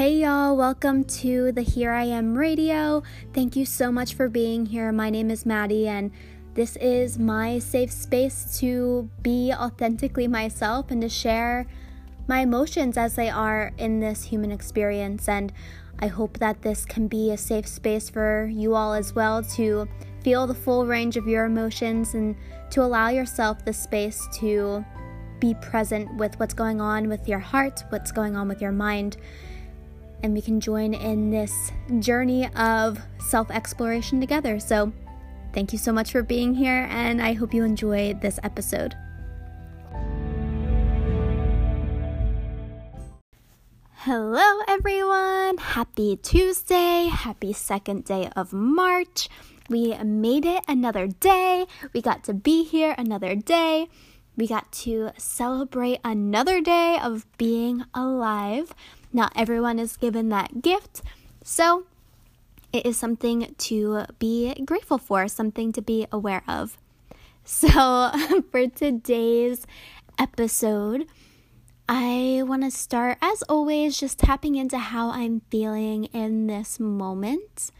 Hey y'all, welcome to the Here I Am radio. Thank you so much for being here. My name is Maddie, and this is my safe space to be authentically myself and to share my emotions as they are in this human experience. And I hope that this can be a safe space for you all as well to feel the full range of your emotions and to allow yourself the space to be present with what's going on with your heart, what's going on with your mind and we can join in this journey of self exploration together. So, thank you so much for being here, and I hope you enjoy this episode. Hello, everyone. Happy Tuesday. Happy second day of March. We made it another day. We got to be here another day. We got to celebrate another day of being alive. Not everyone is given that gift. So it is something to be grateful for, something to be aware of. So for today's episode, I want to start, as always, just tapping into how I'm feeling in this moment.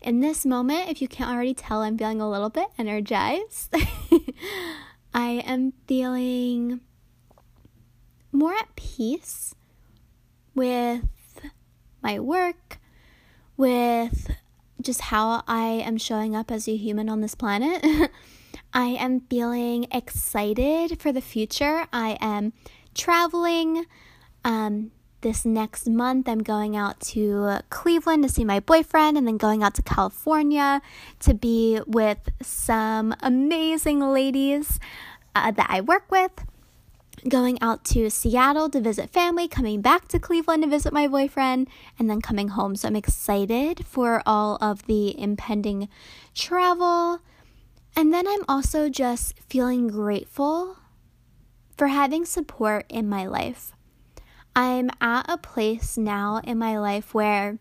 In this moment, if you can't already tell, I'm feeling a little bit energized. I am feeling more at peace with my work, with just how I am showing up as a human on this planet. I am feeling excited for the future. I am traveling. Um, this next month, I'm going out to Cleveland to see my boyfriend, and then going out to California to be with some amazing ladies uh, that I work with going out to Seattle to visit family, coming back to Cleveland to visit my boyfriend, and then coming home. So I'm excited for all of the impending travel. And then I'm also just feeling grateful for having support in my life. I'm at a place now in my life where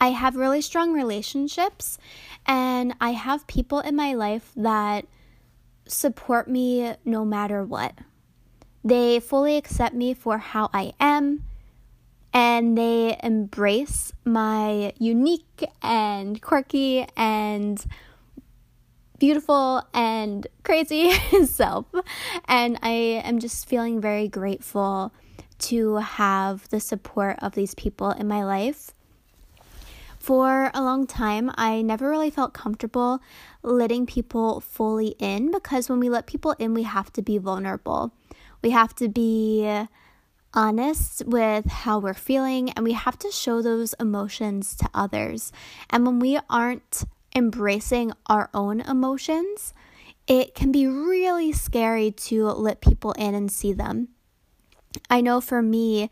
I have really strong relationships and I have people in my life that support me no matter what. They fully accept me for how I am and they embrace my unique and quirky and beautiful and crazy self. And I am just feeling very grateful to have the support of these people in my life. For a long time, I never really felt comfortable letting people fully in because when we let people in, we have to be vulnerable. We have to be honest with how we're feeling and we have to show those emotions to others. And when we aren't embracing our own emotions, it can be really scary to let people in and see them. I know for me,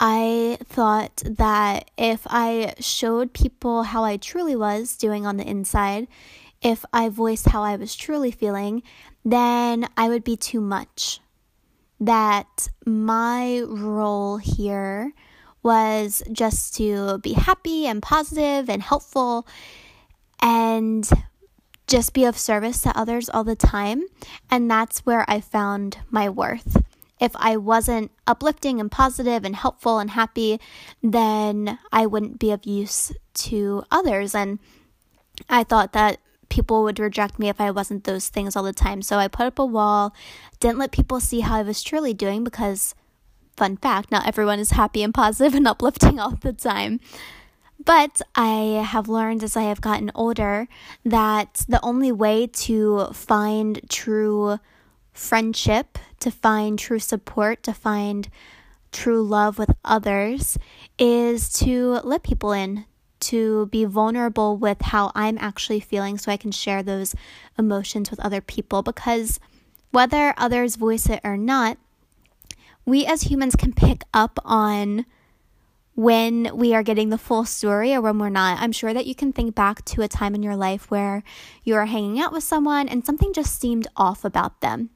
I thought that if I showed people how I truly was doing on the inside, if I voiced how I was truly feeling, then I would be too much that my role here was just to be happy and positive and helpful and just be of service to others all the time. And that's where I found my worth. If I wasn't uplifting and positive and helpful and happy, then I wouldn't be of use to others. And I thought that people would reject me if I wasn't those things all the time. So I put up a wall, didn't let people see how I was truly doing because, fun fact, not everyone is happy and positive and uplifting all the time. But I have learned as I have gotten older that the only way to find true friendship, to find true support, to find true love with others is to let people in, to be vulnerable with how I'm actually feeling so I can share those emotions with other people because whether others voice it or not, we as humans can pick up on when we are getting the full story or when we're not. I'm sure that you can think back to a time in your life where you are hanging out with someone and something just seemed off about them.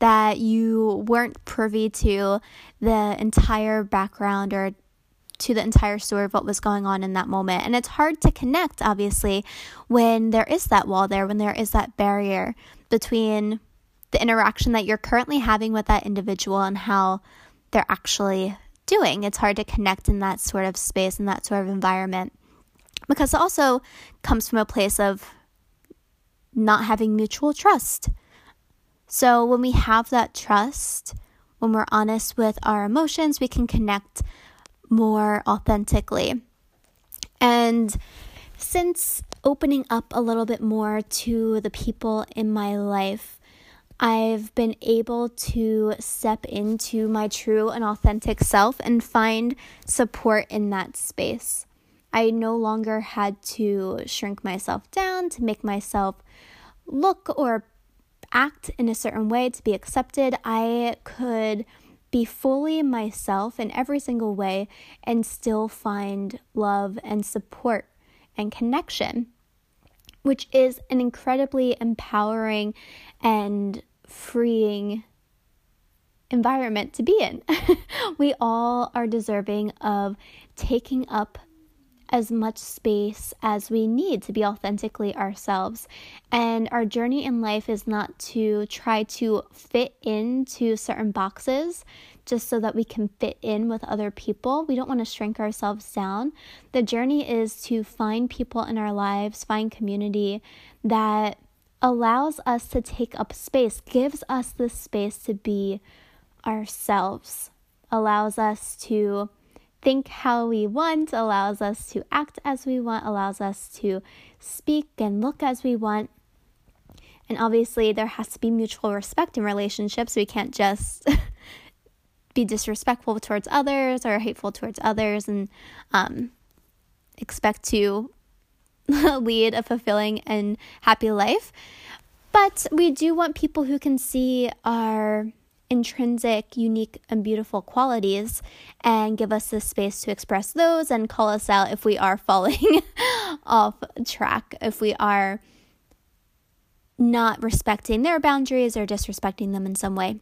That you weren't privy to the entire background or to the entire story of what was going on in that moment. And it's hard to connect, obviously, when there is that wall there, when there is that barrier between the interaction that you're currently having with that individual and how they're actually doing. It's hard to connect in that sort of space, in that sort of environment, because it also comes from a place of not having mutual trust. So when we have that trust, when we're honest with our emotions, we can connect more authentically. And since opening up a little bit more to the people in my life, I've been able to step into my true and authentic self and find support in that space. I no longer had to shrink myself down to make myself look or act in a certain way to be accepted. I could be fully myself in every single way and still find love and support and connection, which is an incredibly empowering and freeing environment to be in. we all are deserving of taking up as much space as we need to be authentically ourselves. And our journey in life is not to try to fit into certain boxes just so that we can fit in with other people. We don't want to shrink ourselves down. The journey is to find people in our lives, find community that allows us to take up space, gives us the space to be ourselves, allows us to think how we want, allows us to act as we want, allows us to speak and look as we want. And obviously, there has to be mutual respect in relationships. We can't just be disrespectful towards others or hateful towards others and um, expect to lead a fulfilling and happy life. But we do want people who can see our intrinsic, unique, and beautiful qualities and give us the space to express those and call us out if we are falling off track, if we are not respecting their boundaries or disrespecting them in some way.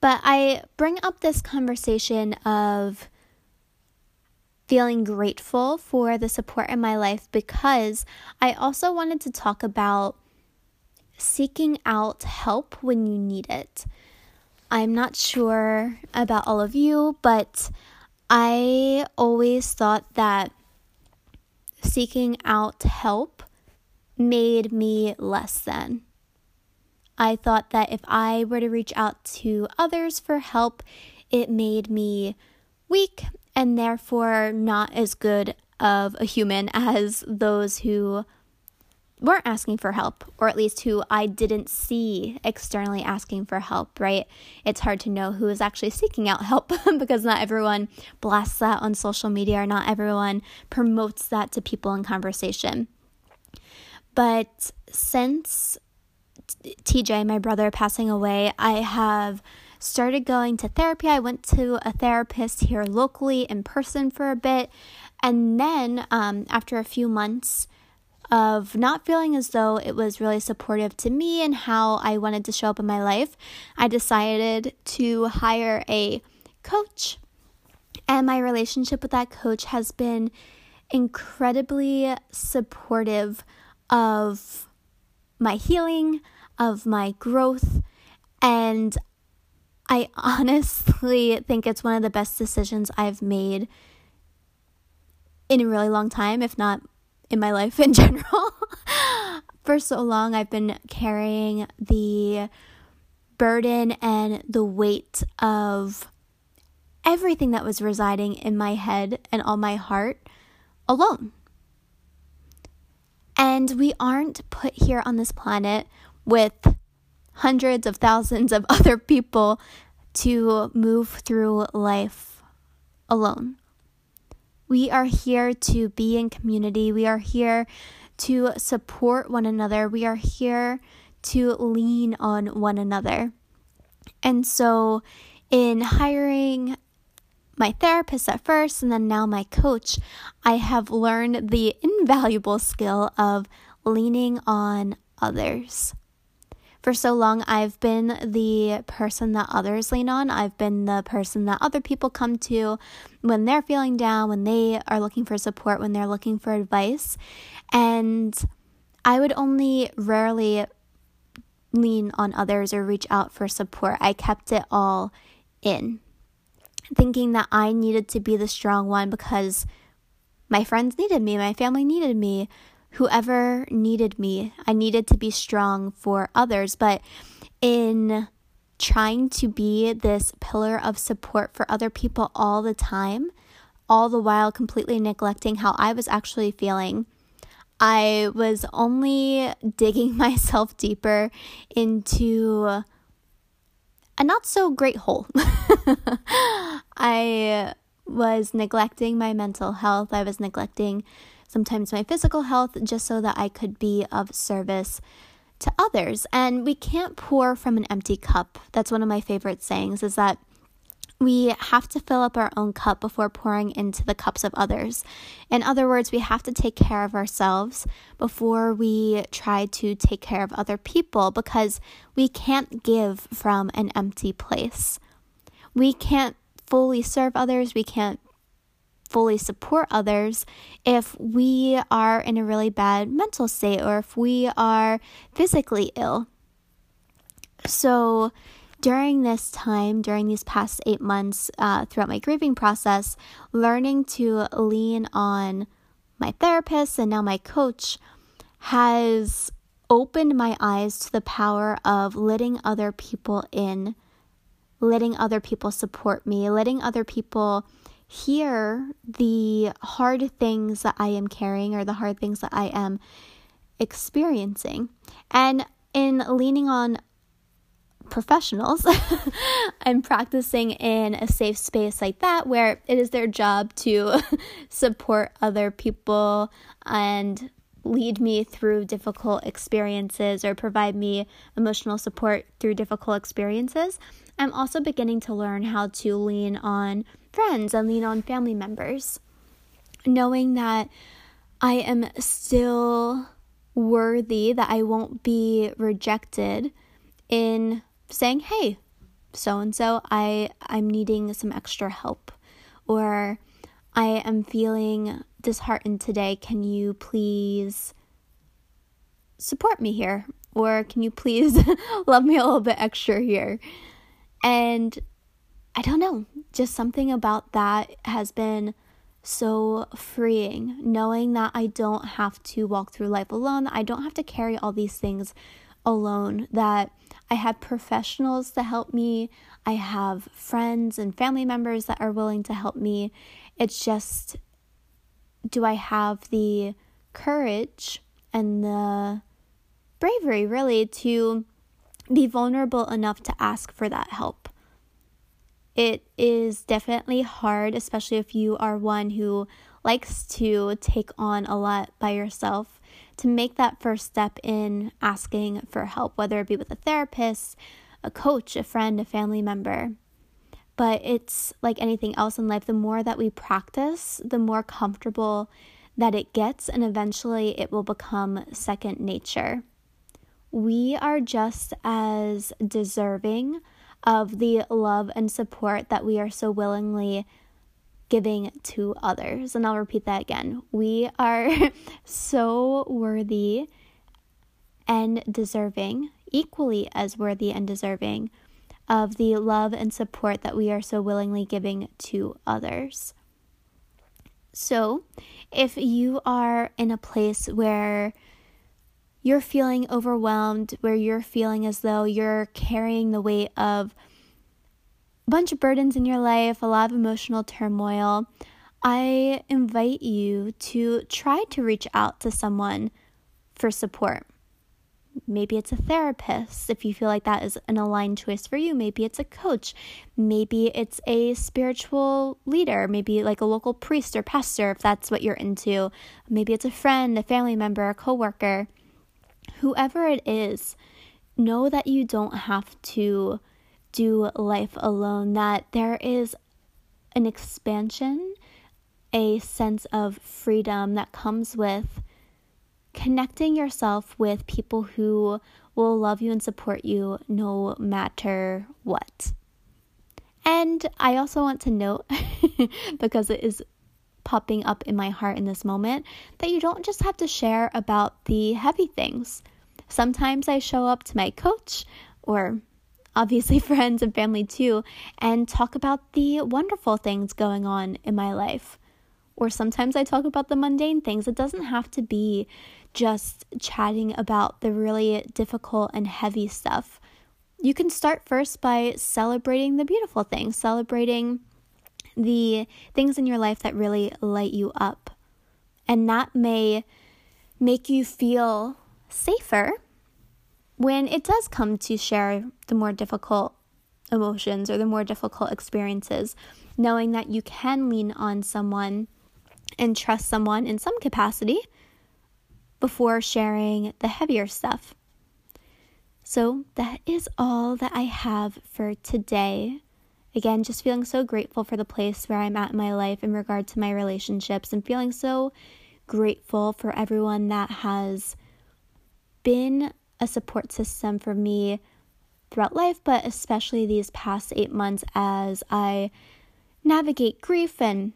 But I bring up this conversation of feeling grateful for the support in my life because I also wanted to talk about seeking out help when you need it. I'm not sure about all of you, but I always thought that seeking out help made me less than. I thought that if I were to reach out to others for help, it made me weak and therefore not as good of a human as those who weren't asking for help, or at least who I didn't see externally asking for help, right? It's hard to know who is actually seeking out help because not everyone blasts that on social media or not everyone promotes that to people in conversation. But since TJ, my brother, passing away, I have started going to therapy. I went to a therapist here locally in person for a bit. And then um, after a few months, of not feeling as though it was really supportive to me and how I wanted to show up in my life, I decided to hire a coach. And my relationship with that coach has been incredibly supportive of my healing, of my growth, and I honestly think it's one of the best decisions I've made in a really long time, if not in my life in general. For so long, I've been carrying the burden and the weight of everything that was residing in my head and on my heart alone. And we aren't put here on this planet with hundreds of thousands of other people to move through life alone. We are here to be in community. We are here to support one another. We are here to lean on one another. And so, in hiring my therapist at first and then now my coach, I have learned the invaluable skill of leaning on others for so long, I've been the person that others lean on. I've been the person that other people come to when they're feeling down, when they are looking for support, when they're looking for advice. And I would only rarely lean on others or reach out for support. I kept it all in. thinking that I needed to be the strong one because my friends needed me, my family needed me, whoever needed me. I needed to be strong for others. But in trying to be this pillar of support for other people all the time, all the while completely neglecting how I was actually feeling, I was only digging myself deeper into a not so great hole. I was neglecting my mental health. I was neglecting sometimes my physical health just so that I could be of service to others. And we can't pour from an empty cup. That's one of my favorite sayings is that we have to fill up our own cup before pouring into the cups of others. In other words, we have to take care of ourselves before we try to take care of other people because we can't give from an empty place. We can't fully serve others, we can't fully support others if we are in a really bad mental state or if we are physically ill. So, during this time, during these past eight months, uh, throughout my grieving process, learning to lean on my therapist and now my coach has opened my eyes to the power of letting other people in, letting other people support me, letting other people hear the hard things that I am carrying or the hard things that I am experiencing. And in leaning on professionals. I'm practicing in a safe space like that where it is their job to support other people and lead me through difficult experiences or provide me emotional support through difficult experiences. I'm also beginning to learn how to lean on friends and lean on family members, knowing that I am still worthy, that I won't be rejected in saying, "Hey, so and so, I I'm needing some extra help." Or I am feeling disheartened today. Can you please support me here? Or can you please love me a little bit extra here? And I don't know, just something about that has been so freeing, knowing that I don't have to walk through life alone, I don't have to carry all these things alone, that I have professionals to help me. I have friends and family members that are willing to help me. It's just, do I have the courage and the bravery, really, to be vulnerable enough to ask for that help? It is definitely hard, especially if you are one who likes to take on a lot by yourself to make that first step in asking for help, whether it be with a therapist, a coach, a friend, a family member. But it's like anything else in life, the more that we practice, the more comfortable that it gets, and eventually it will become second nature. We are just as deserving of the love and support that we are so willingly giving to others. And I'll repeat that again. We are so worthy and deserving, equally as worthy and deserving of the love and support that we are so willingly giving to others. So, if you are in a place where you're feeling overwhelmed, where you're feeling as though you're carrying the weight of a bunch of burdens in your life, a lot of emotional turmoil, I invite you to try to reach out to someone for support. Maybe it's a therapist if you feel like that is an aligned choice for you. Maybe it's a coach. Maybe it's a spiritual leader, maybe like a local priest or pastor if that's what you're into. Maybe it's a friend, a family member, a coworker. Whoever it is, know that you don't have to do life alone, that there is an expansion, a sense of freedom that comes with connecting yourself with people who will love you and support you no matter what. And I also want to note, because it is popping up in my heart in this moment, that you don't just have to share about the heavy things. Sometimes I show up to my coach or obviously friends and family too, and talk about the wonderful things going on in my life. Or sometimes I talk about the mundane things. It doesn't have to be just chatting about the really difficult and heavy stuff. You can start first by celebrating the beautiful things, celebrating the things in your life that really light you up. And that may make you feel safer when it does come to share the more difficult emotions or the more difficult experiences, knowing that you can lean on someone and trust someone in some capacity before sharing the heavier stuff. So, that is all that I have for today. Again, just feeling so grateful for the place where I'm at in my life in regard to my relationships and feeling so grateful for everyone that has been a support system for me throughout life, but especially these past eight months as I navigate grief and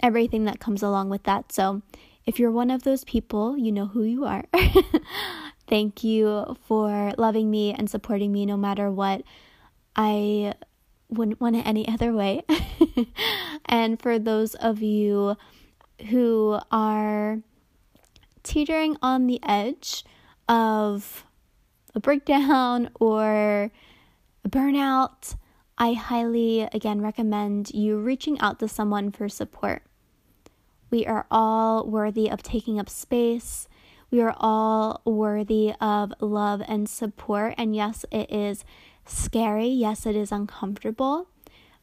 everything that comes along with that. So, if you're one of those people, you know who you are. Thank you for loving me and supporting me no matter what. I wouldn't want it any other way. and for those of you who are teetering on the edge of a breakdown or a burnout, I highly, again, recommend you reaching out to someone for support. We are all worthy of taking up space. We are all worthy of love and support. And yes, it is scary. Yes, it is uncomfortable,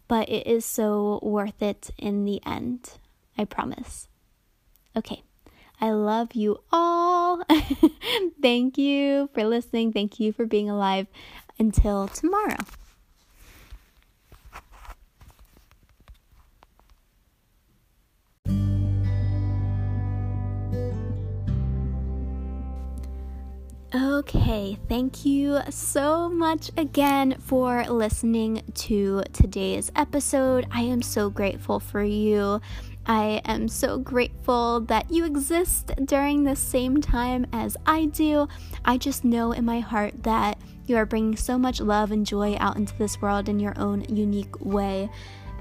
but it is so worth it in the end. I promise. Okay. I love you all. Thank you for listening. Thank you for being alive. Until tomorrow. Okay, thank you so much again for listening to today's episode. I am so grateful for you. I am so grateful that you exist during the same time as I do. I just know in my heart that you are bringing so much love and joy out into this world in your own unique way.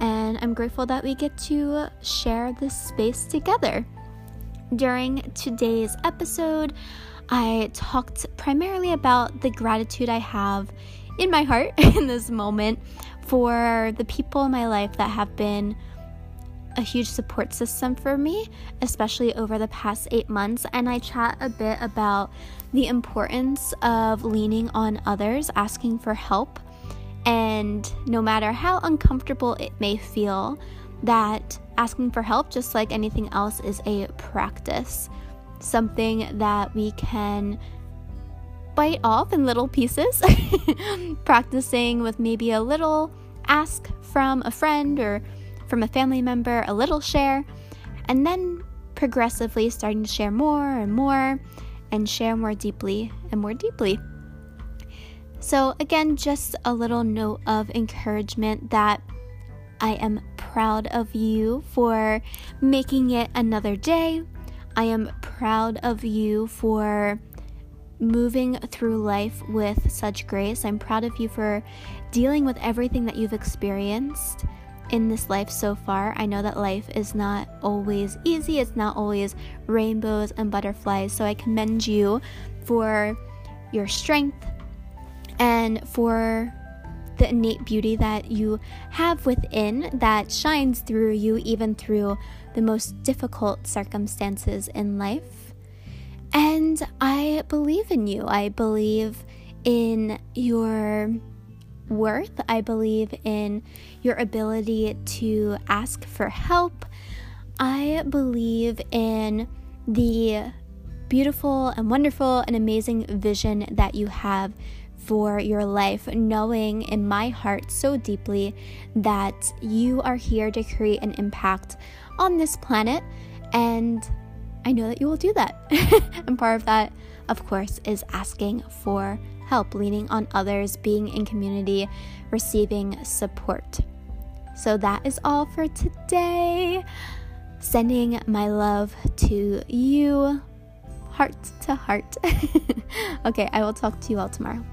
And I'm grateful that we get to share this space together. During today's episode, I talked primarily about the gratitude I have in my heart in this moment for the people in my life that have been a huge support system for me, especially over the past eight months. And I chat a bit about the importance of leaning on others, asking for help. And no matter how uncomfortable it may feel, that asking for help, just like anything else, is a practice something that we can bite off in little pieces, practicing with maybe a little ask from a friend or from a family member, a little share, and then progressively starting to share more and more and share more deeply and more deeply. So, again, just a little note of encouragement that I am proud of you for making it another day I am proud of you for moving through life with such grace. I'm proud of you for dealing with everything that you've experienced in this life so far. I know that life is not always easy, it's not always rainbows and butterflies. So I commend you for your strength and for the innate beauty that you have within that shines through you, even through the most difficult circumstances in life. And I believe in you. I believe in your worth. I believe in your ability to ask for help. I believe in the beautiful and wonderful and amazing vision that you have for your life, knowing in my heart so deeply that you are here to create an impact on this planet. And I know that you will do that. and part of that, of course, is asking for help, leaning on others, being in community, receiving support. So that is all for today. Sending my love to you, heart to heart. okay, I will talk to you all tomorrow.